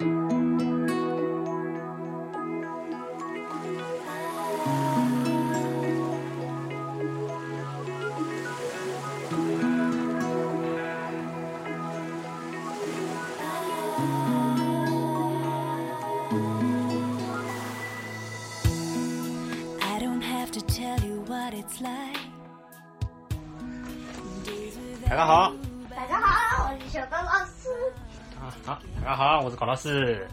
大家好，大家好，我是小高老师。好，大家好，我是高老师。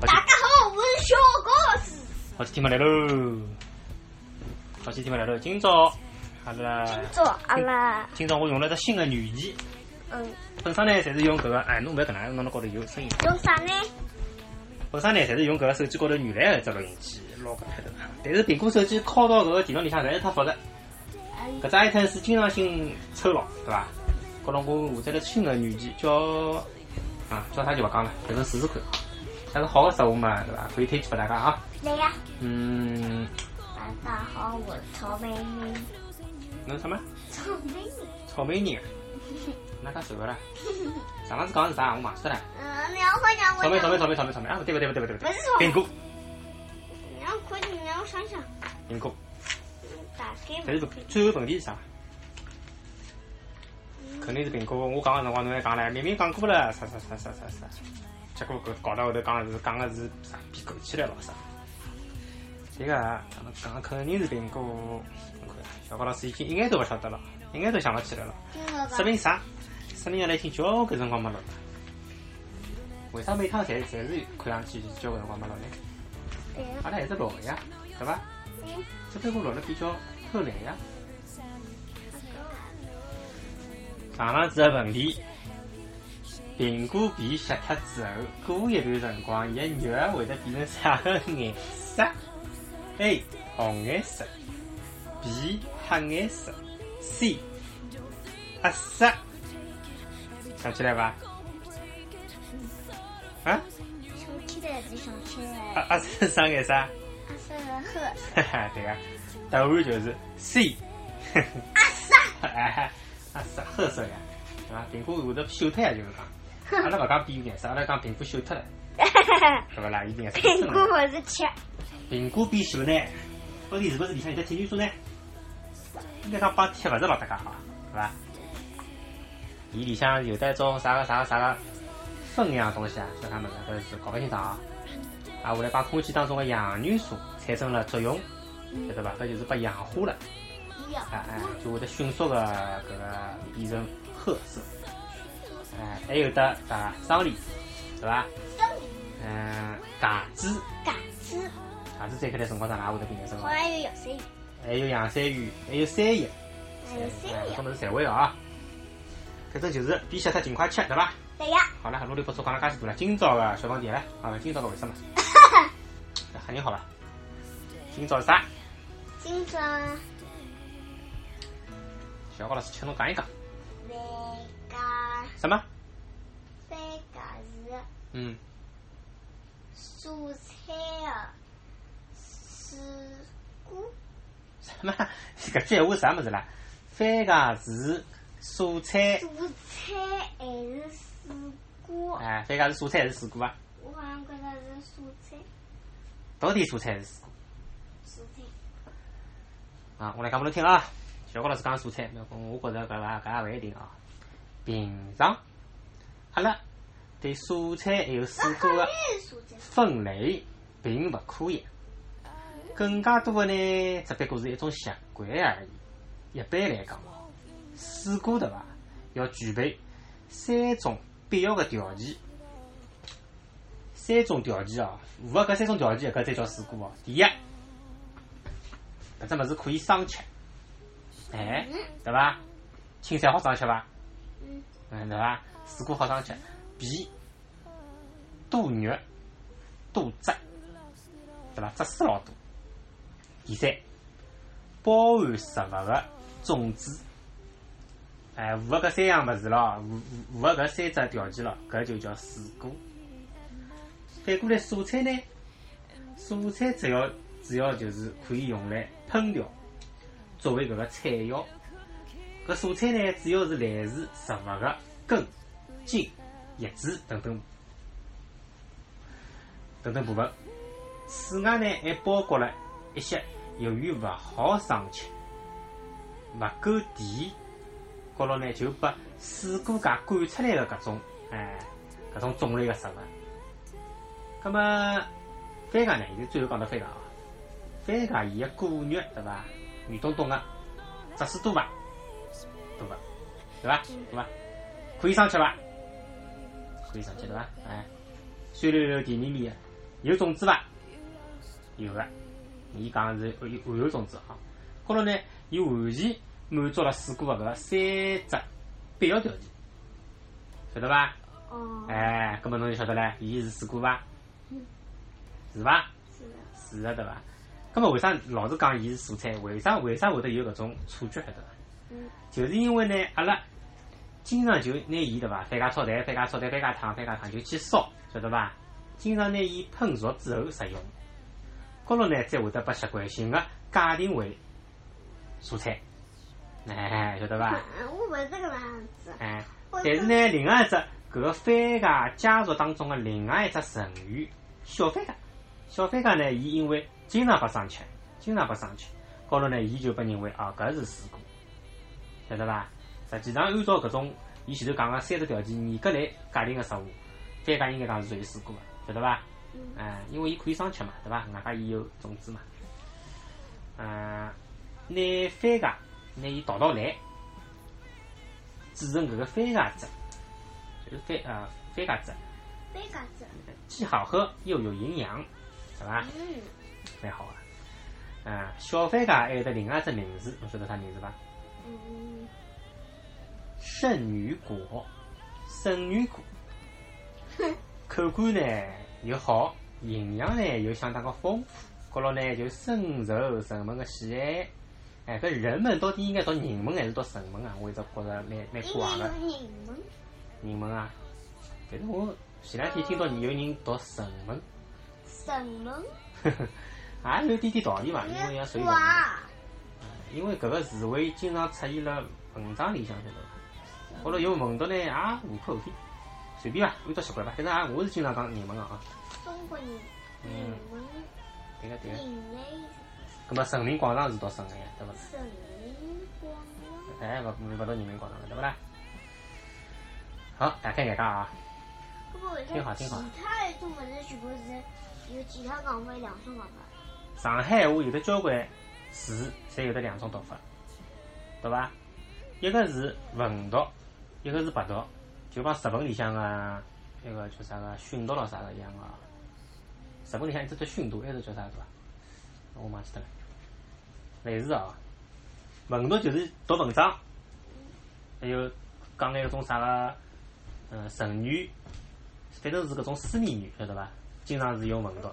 大家好，我是小高老师。好几天没来喽，好几天没来喽。今朝阿拉今朝阿拉，今朝我用了只新的软件，嗯，本身呢侪是用搿个，哎，侬勿要搿能样，侬那高头有声音。用啥呢？本身呢侪是用搿个手机高头原来的只录音机捞搿开头，但是苹果手机拷到搿个电脑里向实在是太复杂，搿只 item 是经常性抽牢，对伐？高头我下载了新的软件，叫啊叫啥就勿讲了，反正试试看。但是好的食物嘛，对伐？可以推荐拨大家啊。来呀！嗯，大家好，我是草莓女。侬什么？草莓女。草莓人啊？哪介熟个啦？上趟子讲的是啥？我忘记脱了。嗯。草莓，草莓，草莓，草莓，草莓啊！不对，不对，不对，不对，不是草，莓苹果，两块，你让我想想。苹果。大概但是最后问题是啥？肯定是苹果。我讲个辰光侬还讲唻，明明讲过了，啥啥啥啥啥啥。结果搿搞到后头讲的是讲个是啥比枸杞来咾啥？这个讲讲肯定是苹果。侬看小高老师已经一眼都勿晓得了，一眼都想勿起来了。说明啥？说明阿拉已经交关辰光没录了。为啥每趟侪侪是看上去交关辰光没录呢？阿拉还是录个呀，对伐？只不过录了比较偷懒呀。上浪子的问题，苹果皮削脱之后，过一段辰光，伊的肉会得变成啥个颜色？A. 红颜色，B. 黑颜色，C. 黑色。想起来伐？啊？想起来就想起黑来。啥颜色？阿色的褐。哈哈，对个，答案就是 C。阿 色。哎，啊是褐色呀，对伐？苹果会得锈脱呀，就是讲。阿拉勿讲变颜色，阿拉讲苹果锈脱了，对勿啦？伊颜色苹果深了。我是吃。苹果变锈呢，到底是勿是里向有得铁元素呢？应该讲帮铁勿是老搭界好，对伐？伊里向有得一种啥个啥个啥个酚一样东西啊，叫啥物事？搿是搞勿清爽啊。啊，后来帮空气当中的氧元素产生了作用，晓得伐？搿就是被氧化了。哎哎，就会得迅速的搿个变成褐色。哎，还有得啥桑梨，对伐？嗯，芥子，杆子。芥子摘开来辰光长哪会得变颜色好个？像有洋山芋。还有洋山芋，还有山叶，还有山哎，叶搿。么是侪会个啊。反正就是比小特尽快吃，对伐？对呀。好了，啰里吧嗦讲了介许多了。今朝个小问题来，啊，今朝个为什么？哈哈。喊你好伐？今朝是啥？今朝小高老师请侬讲一讲。那个什么？三个是嗯，蔬菜的水果，什么？搿句闲话是啥物事啦？番茄是蔬菜，蔬菜还是水果？哎，番茄是蔬菜还是水果啊？我好像觉得是蔬菜，到底蔬菜还是水果？蔬菜。啊，我来讲拨侬听啊。小高老师讲蔬菜，那我觉着搿伐搿也勿一定啊。平常阿拉对蔬菜还有水果的。分类并勿科学，更加多的呢，只不过是一种习惯而已。一般来讲，水果对伐，要具备三种必要的条件。三种条件哦，符合搿三种条件，搿才叫水果哦。第一，搿只物事可以生吃，哎，对伐？青菜好生吃伐？嗯，嗯，对伐？水果好生吃。皮多肉多汁，对伐？汁水老多。第三，包含食物的种子，哎，符合搿三样物事咯，符符合搿三只条件咯，搿就叫水果。反过来蔬菜呢？蔬菜主要主要就是可以用来烹调，作为搿个菜肴。搿蔬菜呢，主要是来自食物的根、茎、叶子等等等等部分。此外呢，还包括了一些由于勿好生吃、勿够甜，高头呢就把水果界赶出来的搿种，哎，搿种种类的食物。葛么番茄呢，现在最后讲到番茄啊，番茄伊个果肉对伐？圆咚咚个，汁水多吧？多吧，对吧？对吧？可以上去吧？可以上去对吧？哎，酸溜溜、甜蜜蜜的，有种子伐？有个，伊讲是有含有种子啊。高头呢，伊完全满足了水果个搿三只必要条件，晓得伐？哦，哎，葛末侬就晓得唻，伊是水果伐？是伐？是的，是个对伐？葛末为啥老是讲伊是蔬菜？为啥为啥会得有搿种错觉晓得伐？就是因为呢，阿拉经常就拿伊对伐？番茄炒蛋、番茄炒蛋、番茄汤、番茄汤就去烧，晓得伐？经常拿伊烹熟之后食用，高头呢再会得把习惯性个界定为蔬菜，哎，晓得伐？嗯我勿是这个样子，哎，但是呢，另外一只搿个番茄家族当中个另外一只成员小番茄，小番茄呢，伊因为经常被生吃，经常被生吃，高头呢，伊就被认为啊，搿是水果，晓得伐？实际上按照搿种伊前头讲个三只条件严格来界定个食物，番茄应该讲是属于水果个，晓得伐？嗯哎，因为伊可以生吃嘛，对伐？外加伊有种子嘛。嗯、拿番茄拿伊捣捣来，制成搿个番茄汁，就是番呃番茄汁，番茄汁，既好喝又有营养，对伐？嗯，蛮好个。啊，小番茄还有得另外一只名字，侬晓得啥名字伐？嗯，圣女果，圣女果，口感呢又好，营养呢又相当个丰富，高头呢就深受人们个喜爱。哎，搿人们到底应该读人们还是读神们啊？我一直觉着蛮蛮怪个。该有你们，人们啊，但是我前两天听到有人读神门，什么？也有点点道理伐？因为要属于文因为搿个词汇经常出现辣文章里向，晓得伐？后头有问到呢，也无可厚非，随便伐，按照习惯伐。反正也我是经常讲人们个啊。中国人，嗯对个对个。葛末人民广场是读省个呀，对勿啦？神灵光啊，哎，勿勿勿读人民广场了，对勿啦？好，打开眼界啊！不过为啥其挺好挺好他的中文是全部是有其他讲法两种讲法？上海话有的交关字，侪有得两种读法，对伐？一个是文读，一个是白读，就帮日本里向个那个叫啥个训读咯啥个一样个。日本里向一直叫训读，还是叫啥对伐？我忘记脱了。类似哦，文读就是读文章，还有讲眼搿种啥个，嗯，成语，反正是搿种书面语，晓得伐？经常是用文读。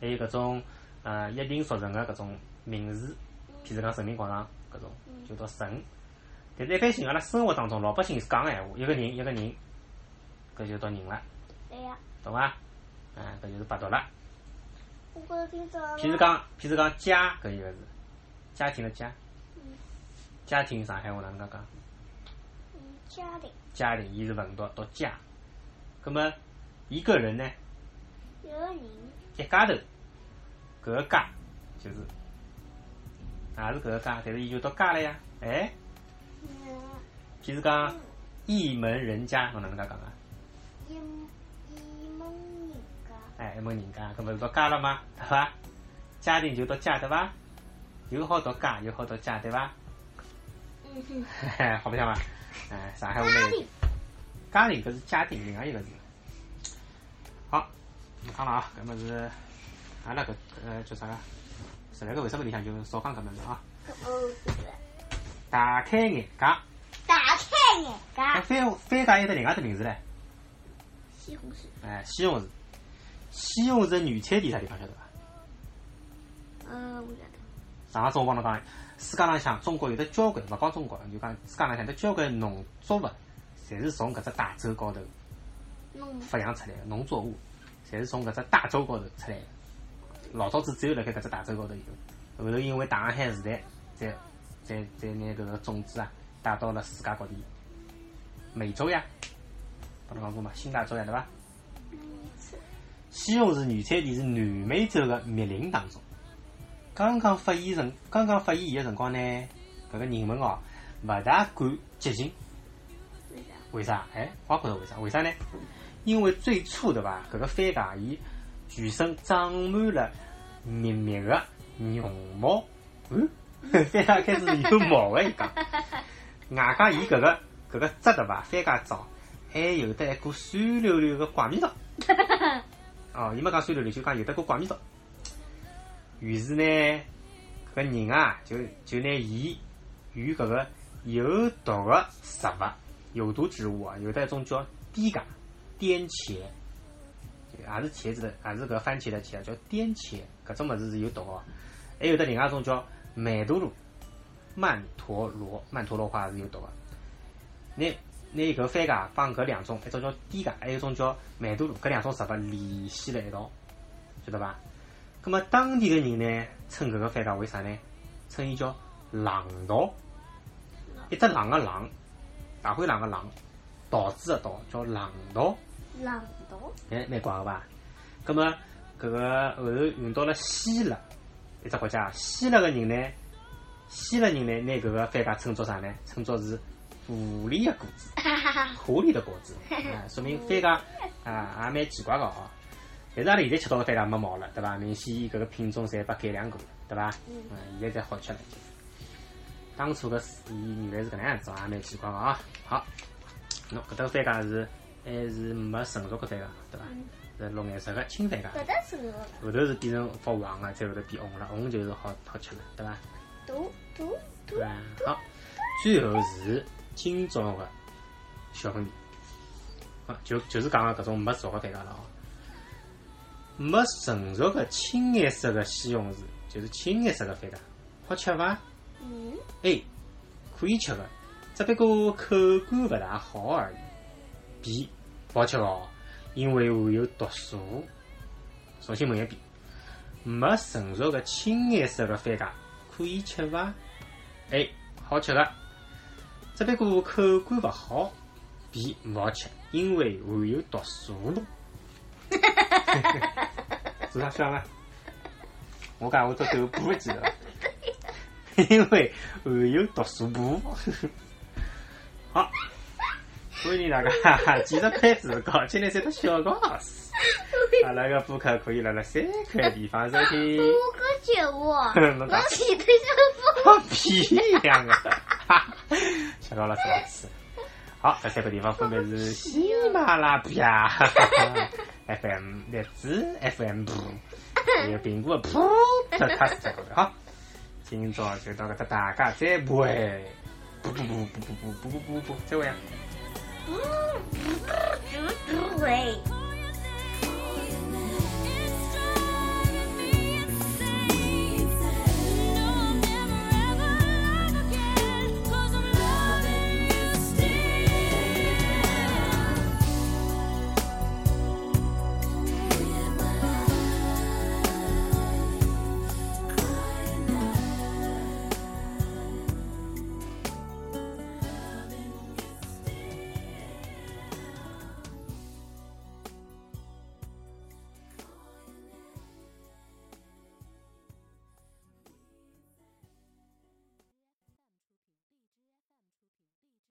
还有搿种呃一定俗成个搿种名词，譬如讲人民广场搿种就读神。但是一般性阿拉生活当中老百姓讲个闲话，一个人一个人，搿就读人了，对呀，懂伐？啊，搿就是白读了。譬如讲，譬如讲家搿一个字，家庭的家。嗯，家庭上海话哪能介讲？嗯，家庭。家庭伊是文读读家，葛么一个人呢，一个人，一家头，搿个家就是也是搿个家，但是伊就到家了呀，哎。嗯，譬如讲一门人家，侬哪能介讲啊？一一门人家，哎，一门人家，搿勿是到家了吗？对伐？家庭就到家对伐？又好多家，又好多家对伐？嗯哼，好白相伐？哎，上海话呢家里，家庭搿是家庭另外一个字。好，你看了啊，搿么是阿拉搿呃叫啥个？十来个为啥么里向就少讲搿么子啊？大开眼界。打开眼哎，界，番番茄有得另外只名字唻，西红柿，哎，西红柿。西红柿原产地啥地方晓得伐？呃，我晓得，上个中帮侬讲，世界浪向中国有得交关，勿讲中国，就讲世界浪向有得交关农作物，侪是从搿只大洲高头弄发扬出来的农作物，侪是从搿只大洲高头出来的。老早子只有辣盖搿只大洲高头有，后头因为大航海时代，再再再拿搿个种子啊带到了世界各地，美洲呀，帮侬讲过嘛，新大洲呀，对伐？西红柿原产地是南美洲的密林当中。刚刚发现辰，刚刚发现伊个辰光呢，搿个人们哦，勿大敢接近。为啥？为啥？哎，我也觉着为啥？为啥呢？因为最初对伐？搿个番茄伊全身长满了密密的绒毛。嗯，番茄开始有毛个伊讲。外加伊搿个搿个汁对伐？番茄汁还有得一股酸溜溜个怪味道。哦，伊没讲酸溜溜，就讲有得股怪味道。于是呢，搿个人啊，就就拿伊与搿个有毒个植物、有毒植物啊，有得一种叫滇茄、滇茄，也是茄子的，也是搿番茄的茄，叫滇茄。搿种物事是有毒个。还有得另外一种叫曼陀罗，曼陀罗，曼陀罗花是有毒个。拿拿搿番茄帮搿两种，一种叫滇茄，还有一种叫曼陀罗，搿两种植物联系辣一道，晓得伐？葛末当地个人呢，称搿个番茄为啥呢？称伊叫狼桃，一只狼个狼，大灰狼个狼，桃子个桃，叫狼桃。狼。哎，蛮怪个伐？葛么搿个后头运到了希腊一只国家，希腊个人呢，希腊人呢拿搿个番茄称作啥呢？称作是狐狸个果子，狐狸的果子，啊，说明番茄啊也蛮奇怪个哦。但是阿拉现在吃到个番茄没毛了，对伐？明显伊搿个品种侪被改良过了，对伐？嗯嗯，现在才好吃了。当初个伊原来是搿能样子，也蛮奇怪个啊。好，喏，搿搭番茄是还是没成熟个番茄，对伐？是绿颜色个青番茄。搿搭是我后头是变成发黄个，再后头变红了，红就是好好吃了，对伐？读读对伐？好，最后是今朝个小分题，啊，就就是讲个搿种没熟个番茄了哦。没成熟个青颜色个西红柿，就是青颜色个番茄，好吃伐嗯，？A 可以吃个，只不过口感勿大好而已。B 勿好吃哦，因为含有毒素。重新问一遍，没成熟的青颜色的番茄可以吃伐？A 好吃的，只不过口感勿好。B 勿好吃，因为含有毒素。哈哈哈哈哈哈做啥笑呢？我讲我做豆腐记得，因为含有毒素补。好，欢迎大家继续拍子搞起来是个小高老师。阿拉个播客可以辣辣三块地方收听。我个姐 我，侬讲我记得是放屁一样的，小高老师老师。好，这三个地方分别是喜马拉雅 FM、荔枝 FM、还有苹果的 Podcast 高头。好，今朝就到搿搭，大家再会。不不不不不不不不不不，再会啊！Wait.